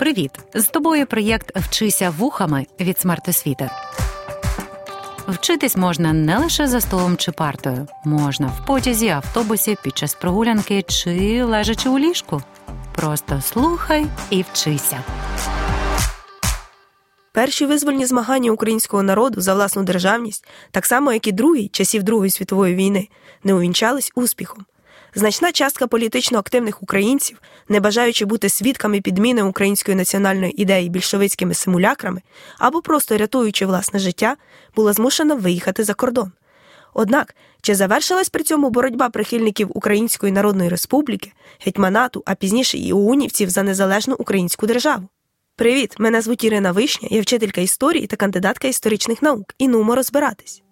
Привіт! З тобою проєкт Вчися вухами від смертосвіти. Вчитись можна не лише за столом чи партою, можна в потязі, автобусі, під час прогулянки чи лежачи у ліжку. Просто слухай і вчися. Перші визвольні змагання українського народу за власну державність, так само як і другі часів Другої світової війни, не увінчались успіхом. Значна частка політично активних українців, не бажаючи бути свідками підміни української національної ідеї більшовицькими симулякрами або просто рятуючи власне життя, була змушена виїхати за кордон. Однак, чи завершилась при цьому боротьба прихильників Української Народної Республіки, гетьманату, а пізніше і уунівців за незалежну українську державу? Привіт! Мене звуть Ірина Вишня, я вчителька історії та кандидатка історичних наук. І нумо розбиратись.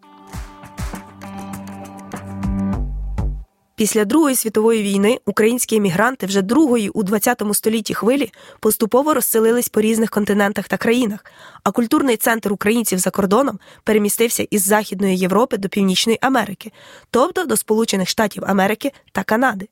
Після Другої світової війни українські емігранти вже другої у ХХ столітті хвилі поступово розселились по різних континентах та країнах, а культурний центр українців за кордоном перемістився із Західної Європи до Північної Америки, тобто до Сполучених Штатів Америки та Канади.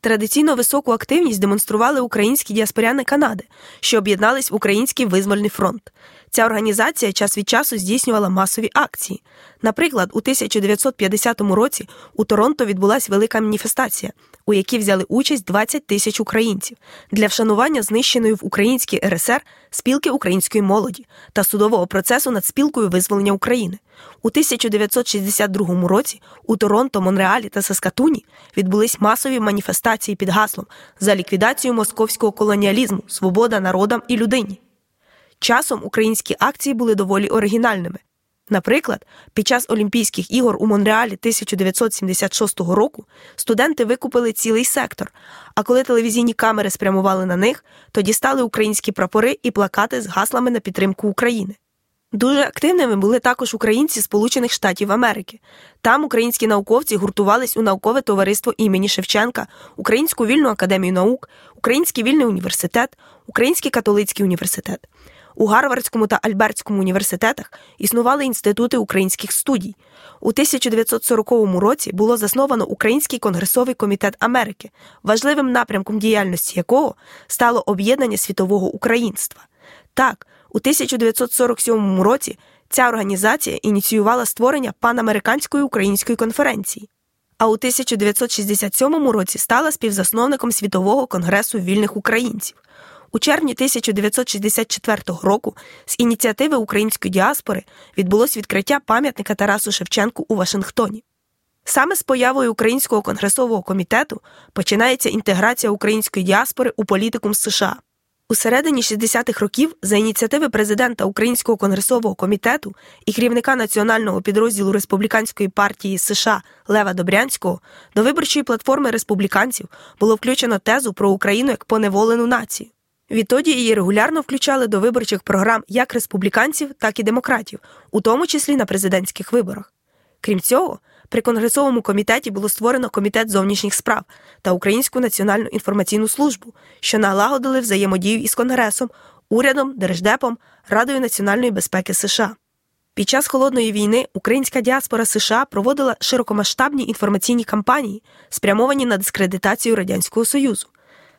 Традиційно високу активність демонстрували українські діаспоряни Канади, що об'єднались в Український визвольний фронт. Ця організація час від часу здійснювала масові акції. Наприклад, у 1950 році у Торонто відбулася велика маніфестація, у якій взяли участь 20 тисяч українців для вшанування знищеної в Українській РСР спілки української молоді та судового процесу над спілкою визволення України. У 1962 році у Торонто, Монреалі та Саскатуні відбулись масові маніфестації під гаслом за ліквідацію московського колоніалізму, свобода народам і людині. Часом українські акції були доволі оригінальними. Наприклад, під час Олімпійських ігор у Монреалі 1976 року студенти викупили цілий сектор, а коли телевізійні камери спрямували на них, то дістали українські прапори і плакати з гаслами на підтримку України. Дуже активними були також українці Сполучених Штатів Америки. Там українські науковці гуртувались у наукове товариство імені Шевченка, Українську вільну академію наук, Український вільний університет, Український католицький університет. У Гарвардському та Альбертському університетах існували інститути українських студій. У 1940 році було засновано Український конгресовий комітет Америки, важливим напрямком діяльності якого стало об'єднання світового українства. Так, у 1947 році ця організація ініціювала створення панамериканської української конференції. А у 1967 році стала співзасновником Світового конгресу вільних українців. У червні 1964 року з ініціативи української діаспори відбулось відкриття пам'ятника Тарасу Шевченку у Вашингтоні. Саме з появою Українського конгресового комітету починається інтеграція української діаспори у політикум США. У середині 60-х років за ініціативи президента Українського конгресового комітету і керівника національного підрозділу республіканської партії США Лева Добрянського до виборчої платформи республіканців було включено тезу про Україну як поневолену націю. Відтоді її регулярно включали до виборчих програм як республіканців, так і демократів, у тому числі на президентських виборах. Крім цього, при Конгресовому комітеті було створено комітет зовнішніх справ та Українську національну інформаційну службу, що налагодили взаємодію із Конгресом, урядом, Держдепом, Радою національної безпеки США. Під час холодної війни українська діаспора США проводила широкомасштабні інформаційні кампанії, спрямовані на дискредитацію Радянського Союзу.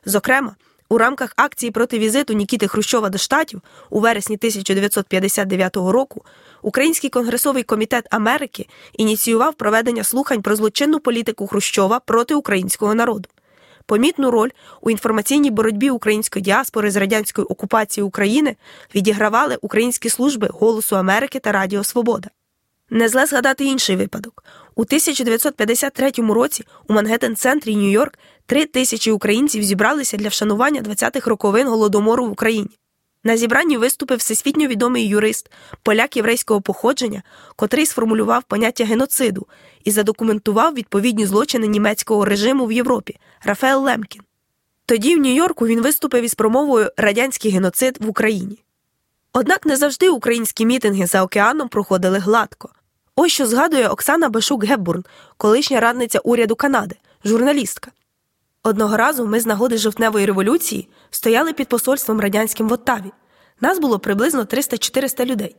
Зокрема, у рамках акції проти візиту Нікіти Хрущова до штатів у вересні 1959 року Український конгресовий комітет Америки ініціював проведення слухань про злочинну політику Хрущова проти українського народу. Помітну роль у інформаційній боротьбі української діаспори з радянською окупацією України відігравали українські служби Голосу Америки та Радіо Свобода. Не зле згадати інший випадок. У 1953 році у Мангеттен-центрі Нью-Йорк три тисячі українців зібралися для вшанування 20-х роковин голодомору в Україні. На зібранні виступив всесвітньо відомий юрист, поляк єврейського походження, котрий сформулював поняття геноциду і задокументував відповідні злочини німецького режиму в Європі Рафаел Лемкін. Тоді в Нью-Йорку він виступив із промовою Радянський геноцид в Україні. Однак не завжди українські мітинги за океаном проходили гладко. Ось що згадує Оксана Башук Геббурн, колишня радниця уряду Канади, журналістка. Одного разу ми з нагоди жовтневої революції стояли під посольством радянським в Оттаві. Нас було приблизно 300-400 людей.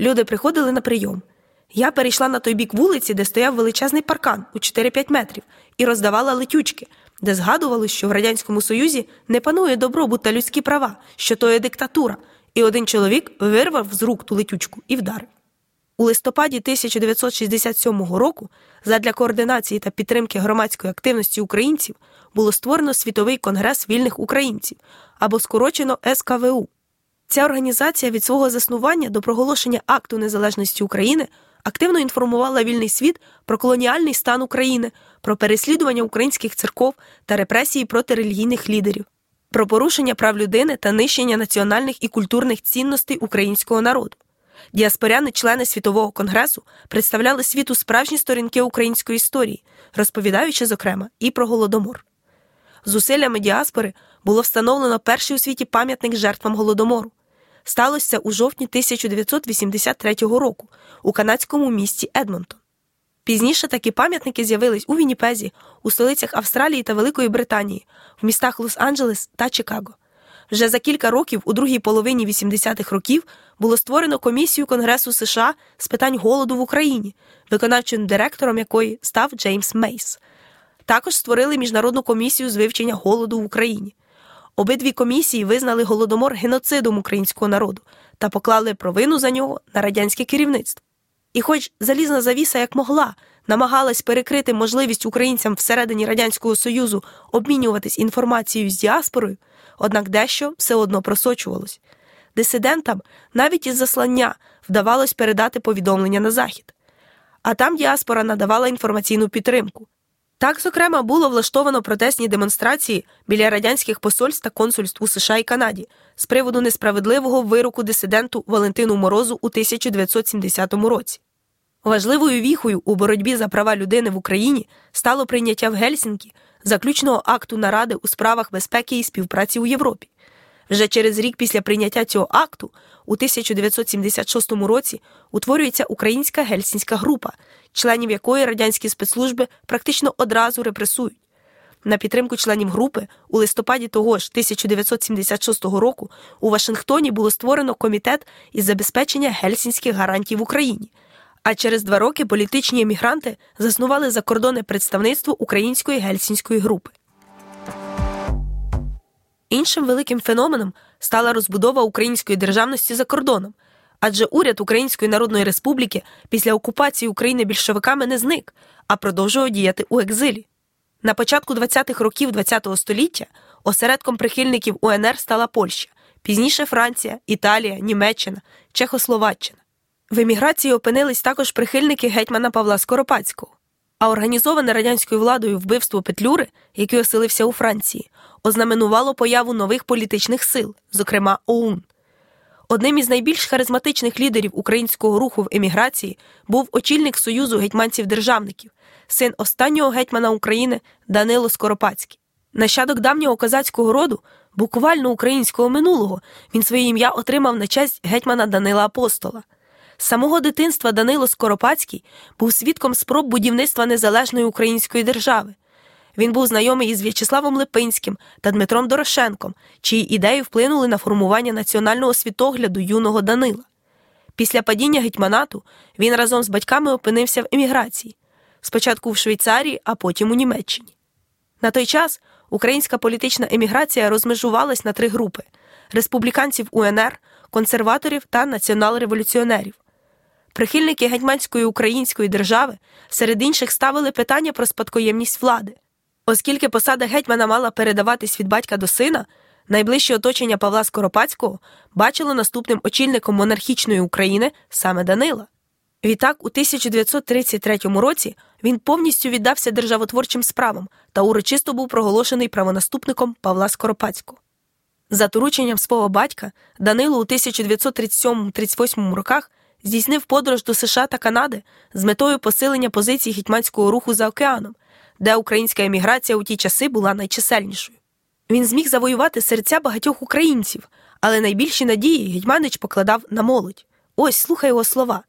Люди приходили на прийом. Я перейшла на той бік вулиці, де стояв величезний паркан у 4-5 метрів, і роздавала летючки, де згадувалось, що в Радянському Союзі не панує добробут та людські права, що то є диктатура, і один чоловік вирвав з рук ту летючку і вдарив. У листопаді 1967 року задля координації та підтримки громадської активності українців було створено Світовий конгрес вільних українців або скорочено СКВУ. Ця організація від свого заснування до проголошення акту незалежності України активно інформувала вільний світ про колоніальний стан України, про переслідування українських церков та репресії проти релігійних лідерів, про порушення прав людини та нищення національних і культурних цінностей українського народу. Діаспоряни, члени світового конгресу, представляли світу справжні сторінки української історії, розповідаючи, зокрема, і про голодомор. Зусиллями діаспори було встановлено перший у світі пам'ятник жертвам голодомору. Сталося у жовтні 1983 року у канадському місті Едмонтон. Пізніше такі пам'ятники з'явились у Вінніпезі, у столицях Австралії та Великої Британії, в містах Лос-Анджелес та Чикаго. Вже за кілька років, у другій половині 80-х років, було створено комісію Конгресу США з питань голоду в Україні, виконавчим директором якої став Джеймс Мейс. Також створили міжнародну комісію з вивчення голоду в Україні. Обидві комісії визнали голодомор геноцидом українського народу та поклали провину за нього на радянське керівництво. І, хоч залізна завіса як могла, намагалась перекрити можливість українцям всередині Радянського Союзу обмінюватись інформацією з діаспорою, однак дещо все одно просочувалось. Дисидентам навіть із заслання вдавалось передати повідомлення на захід. А там діаспора надавала інформаційну підтримку. Так, зокрема, було влаштовано протестні демонстрації біля радянських посольств та консульств у США і Канаді з приводу несправедливого вироку дисиденту Валентину Морозу у 1970 році. Важливою віхою у боротьбі за права людини в Україні стало прийняття в Гельсінкі заключного акту наради у справах безпеки і співпраці у Європі. Вже через рік після прийняття цього акту, у 1976 році, утворюється Українська гельсінська група, членів якої радянські спецслужби практично одразу репресують. На підтримку членів групи у листопаді того ж 1976 року у Вашингтоні було створено комітет із забезпечення гельсінських гарантій в Україні. А через два роки політичні емігранти заснували закордонне представництво української гельсінської групи. Іншим великим феноменом стала розбудова української державності за кордоном, адже уряд Української Народної Республіки після окупації України більшовиками не зник, а продовжував діяти у екзилі. На початку 20-х років ХХ століття осередком прихильників УНР стала Польща, пізніше Франція, Італія, Німеччина, Чехословаччина. В еміграції опинились також прихильники гетьмана Павла Скоропадського. А організоване радянською владою вбивство Петлюри, який оселився у Франції, ознаменувало появу нових політичних сил, зокрема ОУН. Одним із найбільш харизматичних лідерів українського руху в еміграції був очільник Союзу гетьманців-державників, син останнього гетьмана України Данило Скоропадський. Нащадок давнього козацького роду, буквально українського минулого, він своє ім'я отримав на честь гетьмана Данила Апостола. З самого дитинства Данило Скоропадський був свідком спроб будівництва незалежної української держави. Він був знайомий із В'ячеславом Липинським та Дмитром Дорошенком, чиї ідеї вплинули на формування національного світогляду юного Данила. Після падіння гетьманату він разом з батьками опинився в еміграції спочатку в Швейцарії, а потім у Німеччині. На той час українська політична еміграція розмежувалась на три групи: республіканців УНР, консерваторів та націонал-революціонерів. Прихильники гетьманської української держави серед інших ставили питання про спадкоємність влади. Оскільки посада гетьмана мала передаватись від батька до сина, найближче оточення Павла Скоропадського бачило наступним очільником монархічної України саме Данила. Відтак, у 1933 році він повністю віддався державотворчим справам та урочисто був проголошений правонаступником Павла Скоропадського. За дорученням свого батька Данило у 1937-38 роках здійснив подорож до США та Канади з метою посилення позицій гетьманського руху за океаном, де українська еміграція у ті часи була найчисельнішою. Він зміг завоювати серця багатьох українців, але найбільші надії Гетьманич покладав на молодь. Ось слухай його слова.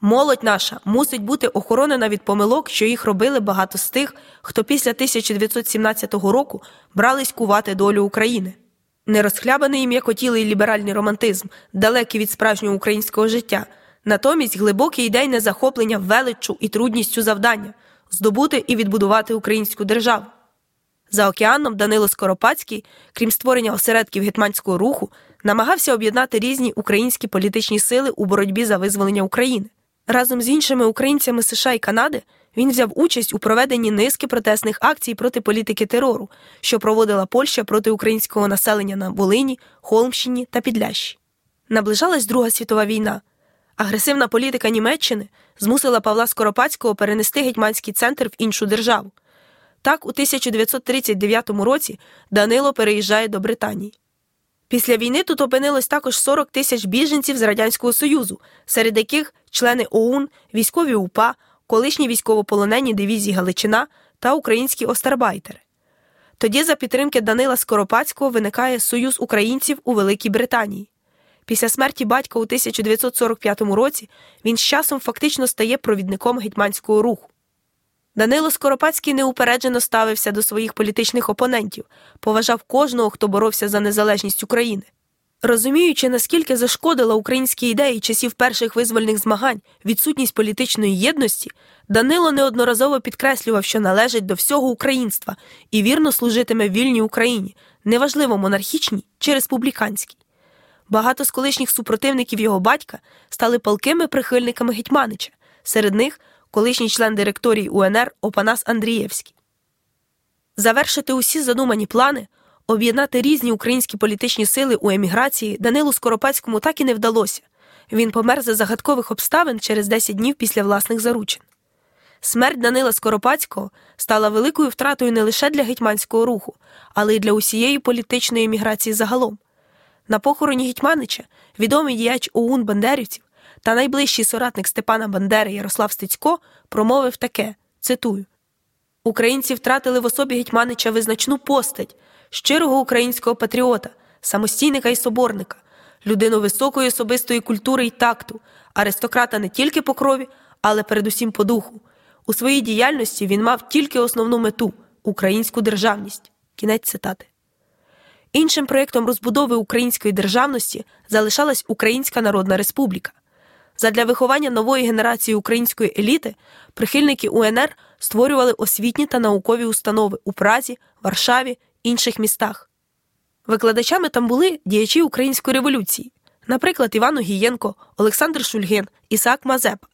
Молодь наша мусить бути охоронена від помилок, що їх робили багато з тих, хто після 1917 року брались кувати долю України. Нерозхлябаний м'якотілий ліберальний романтизм, далекий від справжнього українського життя, натомість глибоке ідейне захоплення величчю і трудністю завдання здобути і відбудувати українську державу. За океаном Данило Скоропадський, крім створення осередків гетьманського руху, намагався об'єднати різні українські політичні сили у боротьбі за визволення України. Разом з іншими українцями США і Канади він взяв участь у проведенні низки протестних акцій проти політики терору, що проводила Польща проти українського населення на Волині, Холмщині та Підлящі. Наближалась Друга світова війна. Агресивна політика Німеччини змусила Павла Скоропадського перенести гетьманський центр в іншу державу. Так, у 1939 році Данило переїжджає до Британії. Після війни тут опинилось також 40 тисяч біженців з Радянського Союзу, серед яких члени ОУН, військові УПА, колишні військовополонені дивізії Галичина та українські остарбайтери. Тоді, за підтримки Данила Скоропадського, виникає Союз українців у Великій Британії. Після смерті батька у 1945 році він з часом фактично стає провідником гетьманського руху. Данило Скоропадський неупереджено ставився до своїх політичних опонентів, поважав кожного, хто боровся за незалежність України. Розуміючи, наскільки зашкодила українській ідеї часів перших визвольних змагань відсутність політичної єдності, Данило неодноразово підкреслював, що належить до всього українства і вірно служитиме вільній Україні, неважливо монархічній чи республіканській. Багато з колишніх супротивників його батька стали палкими прихильниками Гетьманича, серед них колишній член директорії УНР Опанас Андрієвський. Завершити усі задумані плани, об'єднати різні українські політичні сили у еміграції Данилу Скоропадському так і не вдалося. Він помер за загадкових обставин через 10 днів після власних заручин. Смерть Данила Скоропадського стала великою втратою не лише для гетьманського руху, але й для усієї політичної еміграції загалом. На похороні Гетьманича відомий діяч ОУН Бандерівців та найближчий соратник Степана Бандери Ярослав Стецько промовив таке: цитую: Українці втратили в особі Гетьманича визначну постать, щирого українського патріота, самостійника і соборника, людину високої особистої культури і такту, аристократа не тільки по крові, але передусім по духу. У своїй діяльності він мав тільки основну мету українську державність. Кінець цитати. Іншим проєктом розбудови української державності залишалась Українська Народна Республіка. Задля виховання нової генерації української еліти прихильники УНР створювали освітні та наукові установи у Празі, Варшаві, інших містах. Викладачами там були діячі української революції, наприклад, Іван Огієнко, Олександр Шульгин, Ісаак Мазепа.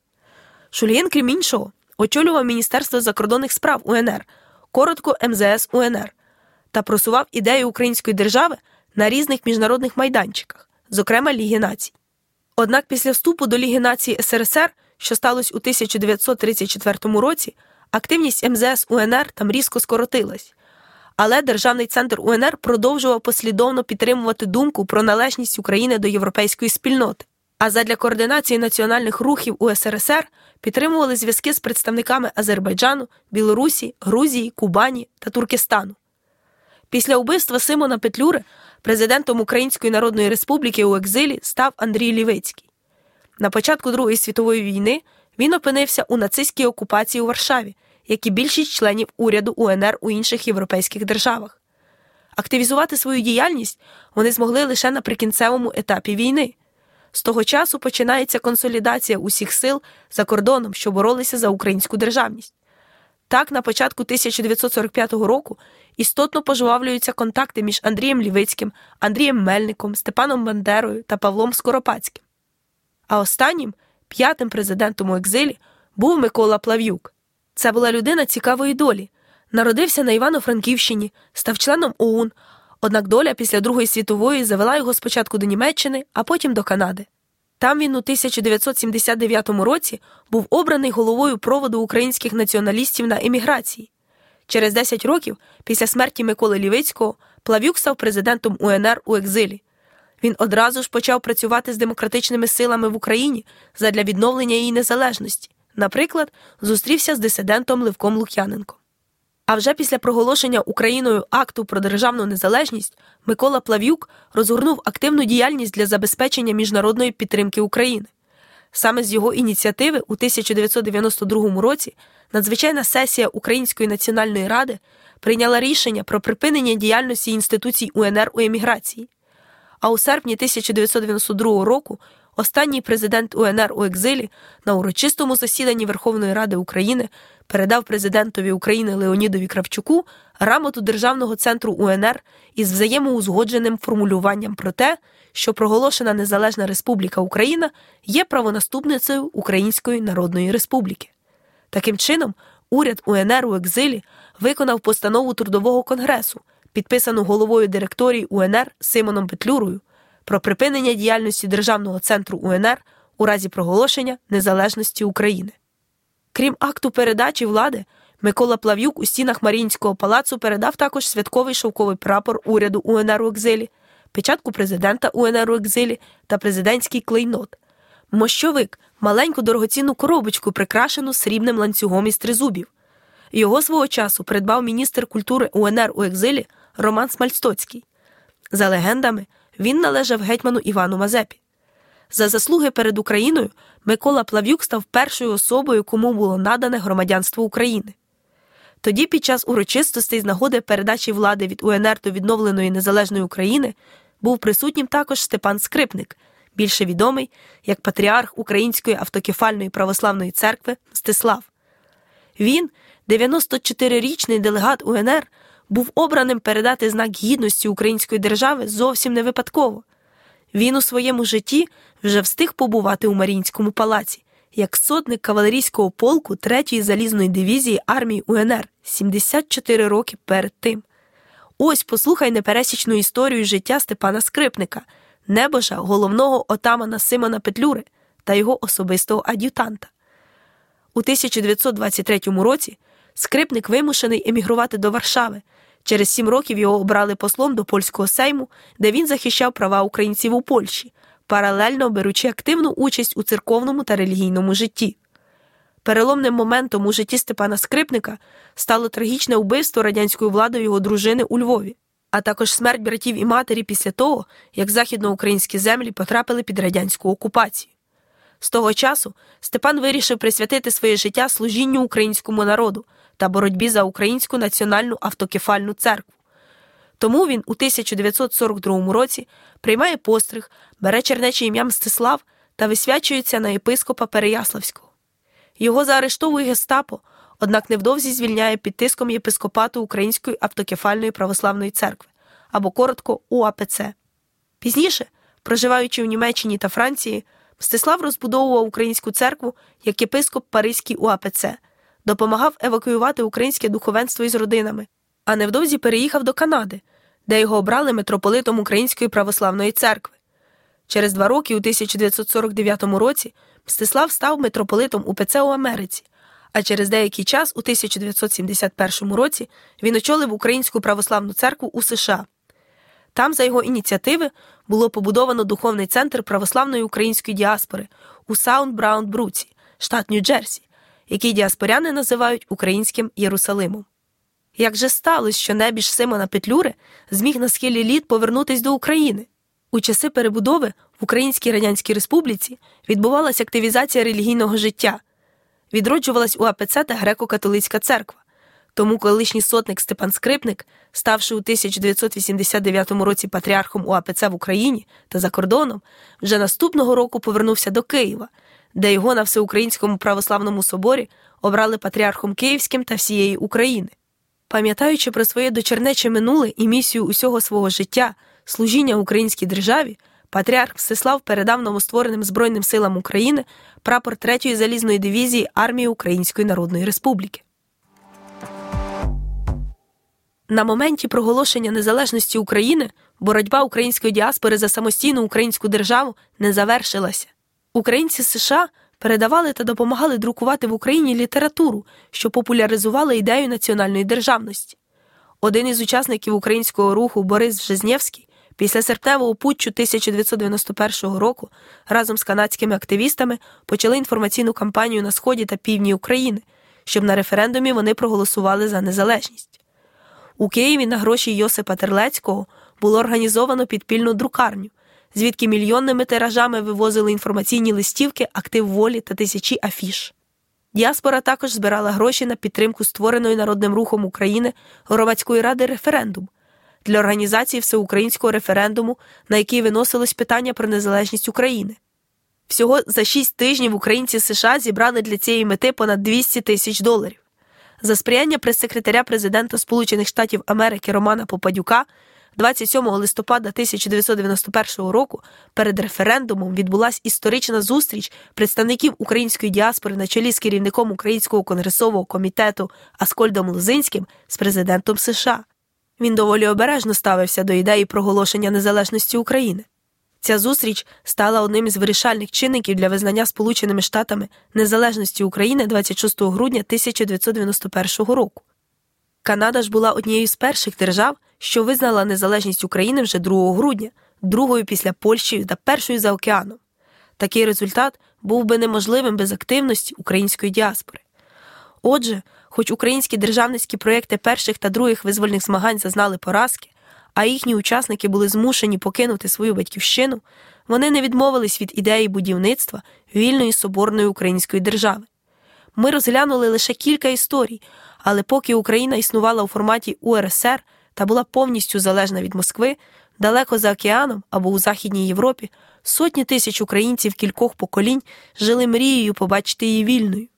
Шульгин, крім іншого, очолював Міністерство закордонних справ УНР, коротко МЗС УНР, та просував ідею української держави на різних міжнародних майданчиках, зокрема Ліги націй. Однак після вступу до Ліги націй СРСР, що сталося у 1934 році, активність МЗС УНР там різко скоротилась. Але Державний центр УНР продовжував послідовно підтримувати думку про належність України до європейської спільноти. А задля координації національних рухів у СРСР підтримували зв'язки з представниками Азербайджану, Білорусі, Грузії, Кубані та Туркестану. Після вбивства Симона Петлюри президентом Української Народної Республіки у екзилі став Андрій Лівицький. На початку Другої світової війни він опинився у нацистській окупації у Варшаві, як і більшість членів уряду УНР у інших європейських державах. Активізувати свою діяльність вони змогли лише на прикінцевому етапі війни. З того часу починається консолідація усіх сил за кордоном, що боролися за українську державність. Так, на початку 1945 року істотно пожвавлюються контакти між Андрієм Лівицьким, Андрієм Мельником, Степаном Бандерою та Павлом Скоропадським. А останнім, п'ятим президентом у екзилі, був Микола Плав'юк. Це була людина цікавої долі. Народився на Івано-Франківщині, став членом ОУН, однак доля після Другої світової завела його спочатку до Німеччини, а потім до Канади. Там він у 1979 році був обраний головою проводу українських націоналістів на еміграції. Через 10 років після смерті Миколи Лівицького Плавюк став президентом УНР у екзилі. Він одразу ж почав працювати з демократичними силами в Україні задля відновлення її незалежності. Наприклад, зустрівся з дисидентом Левком Лук'яненком. А вже після проголошення Україною акту про державну незалежність Микола Плав'юк розгорнув активну діяльність для забезпечення міжнародної підтримки України. Саме з його ініціативи у 1992 році надзвичайна сесія Української національної ради прийняла рішення про припинення діяльності інституцій УНР у еміграції. А у серпні 1992 року останній президент УНР у екзилі на урочистому засіданні Верховної Ради України передав президентові України Леонідові Кравчуку грамоту Державного центру УНР із взаємоузгодженим формулюванням про те, що проголошена Незалежна Республіка Україна є правонаступницею Української Народної Республіки. Таким чином, уряд УНР у екзилі виконав постанову Трудового конгресу, підписану головою директорії УНР Симоном Петлюрою, про припинення діяльності Державного центру УНР у разі проголошення незалежності України. Крім акту передачі влади, Микола Плав'юк у стінах Маріїнського палацу передав також святковий шовковий прапор уряду УНР у екзилі, печатку президента УНР у екзилі та президентський клейнот, мощовик, маленьку дорогоцінну коробочку, прикрашену срібним ланцюгом із тризубів. Його свого часу придбав міністр культури УНР у екзилі Роман Смальстоцький. За легендами, він належав гетьману Івану Мазепі. За заслуги перед Україною Микола Плав'юк став першою особою, кому було надане громадянство України. Тоді, під час урочистостей з нагоди передачі влади від УНР до відновленої незалежної України, був присутнім також Степан Скрипник, більше відомий як патріарх Української автокефальної православної церкви Мстислав. Він, 94-річний делегат УНР, був обраним передати знак гідності української держави зовсім не випадково. Він у своєму житті вже встиг побувати у Маріїнському палаці як сотник кавалерійського полку 3-ї залізної дивізії армії УНР 74 роки перед тим. Ось послухай непересічну історію життя Степана Скрипника, небожа головного отамана Симона Петлюри та його особистого ад'ютанта. У 1923 році скрипник вимушений емігрувати до Варшави. Через сім років його обрали послом до польського сейму, де він захищав права українців у Польщі, паралельно беручи активну участь у церковному та релігійному житті. Переломним моментом у житті Степана Скрипника стало трагічне вбивство радянською владою його дружини у Львові, а також смерть братів і матері після того, як західноукраїнські землі потрапили під радянську окупацію. З того часу Степан вирішив присвятити своє життя служінню українському народу та боротьбі за українську національну автокефальну церкву. Тому він у 1942 році приймає постриг, бере чернече ім'я Мстислав та висвячується на єпископа Переяславського. Його заарештовує гестапо, однак невдовзі звільняє під тиском єпископату Української автокефальної православної церкви або коротко УАПЦ. Пізніше, проживаючи в Німеччині та Франції, Мстислав розбудовував українську церкву як єпископ Паризький УАПЦ, допомагав евакуювати українське духовенство із родинами, а невдовзі переїхав до Канади, де його обрали митрополитом Української православної церкви. Через два роки, у 1949 році, Мстислав став митрополитом УПЦ у Америці, а через деякий час, у 1971 році, він очолив Українську православну церкву у США. Там, за його ініціативи, було побудовано духовний центр православної української діаспори у Саунд Браун Бруці, штат Нью-Джерсі, який діаспоряни називають українським Єрусалимом. Як же сталося, що небіж Симона Петлюри зміг на схилі літ повернутися до України? У часи перебудови в Українській Радянській Республіці відбувалася активізація релігійного життя, відроджувалась УАПЦ та греко-католицька церква. Тому колишній сотник Степан Скрипник, ставши у 1989 році патріархом УАПЦ в Україні та за кордоном, вже наступного року повернувся до Києва, де його на всеукраїнському православному соборі обрали патріархом Київським та всієї України. Пам'ятаючи про своє дочернече минуле і місію усього свого життя, служіння українській державі, патріарх Всеслав передав новоствореним Збройним силам України прапор 3-ї залізної дивізії армії Української Народної Республіки. На моменті проголошення незалежності України боротьба української діаспори за самостійну українську державу не завершилася. Українці США передавали та допомагали друкувати в Україні літературу, що популяризувала ідею національної державності. Один із учасників українського руху Борис Жизнєвський після серпневого путчу 1991 року разом з канадськими активістами почали інформаційну кампанію на сході та півдні України, щоб на референдумі вони проголосували за незалежність. У Києві на гроші Йосипа Терлецького було організовано підпільну друкарню, звідки мільйонними тиражами вивозили інформаційні листівки, актив волі та тисячі афіш. Діаспора також збирала гроші на підтримку створеної народним рухом України громадської ради референдум для організації всеукраїнського референдуму, на який виносилось питання про незалежність України. Всього за 6 тижнів українці США зібрали для цієї мети понад 200 тисяч доларів. За сприяння прес-секретаря президента Сполучених Штатів Америки Романа Попадюка 27 листопада 1991 року перед референдумом відбулася історична зустріч представників української діаспори на чолі з керівником Українського конгресового комітету Аскольдом Лозинським з президентом США. Він доволі обережно ставився до ідеї проголошення незалежності України. Ця зустріч стала одним із вирішальних чинників для визнання Сполученими Штатами незалежності України 26 грудня 1991 року. Канада ж була однією з перших держав, що визнала незалежність України вже 2 грудня, другою після Польщі та першою за океаном. Такий результат був би неможливим без активності української діаспори. Отже, хоч українські державницькі проекти перших та других визвольних змагань зазнали поразки, а їхні учасники були змушені покинути свою батьківщину, вони не відмовились від ідеї будівництва вільної соборної української держави. Ми розглянули лише кілька історій, але поки Україна існувала у форматі УРСР та була повністю залежна від Москви, далеко за океаном або у Західній Європі, сотні тисяч українців кількох поколінь жили мрією побачити її вільною.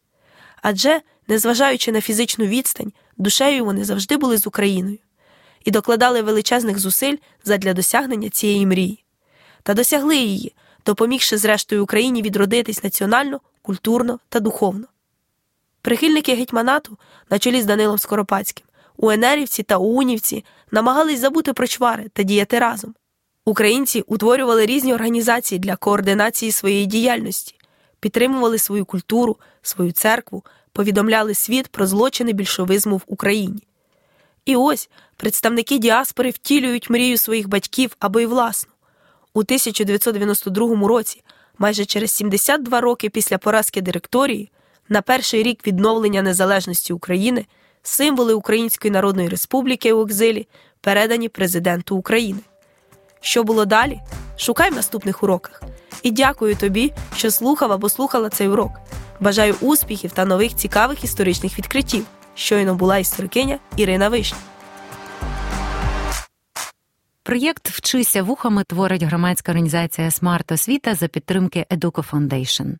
Адже, незважаючи на фізичну відстань, душею вони завжди були з Україною і докладали величезних зусиль задля досягнення цієї мрії. Та досягли її, допомігши зрештою Україні відродитись національно, культурно та духовно. Прихильники гетьманату, на чолі з Данилом Скоропадським, УНРівці та УУНівці намагались забути про чвари та діяти разом. Українці утворювали різні організації для координації своєї діяльності, підтримували свою культуру, свою церкву, повідомляли світ про злочини більшовизму в Україні. І ось представники діаспори втілюють мрію своїх батьків або й власну. У 1992 році, майже через 72 роки після поразки директорії, на перший рік відновлення незалежності України символи Української Народної Республіки у екзилі передані президенту України. Що було далі? Шукай в наступних уроках. І дякую тобі, що слухав або слухала цей урок. Бажаю успіхів та нових цікавих історичних відкриттів. Щойно була історикиня Ірина Вишня. Проєкт Вчися вухами творить громадська організація Смарт Освіта за підтримки Educo Foundation.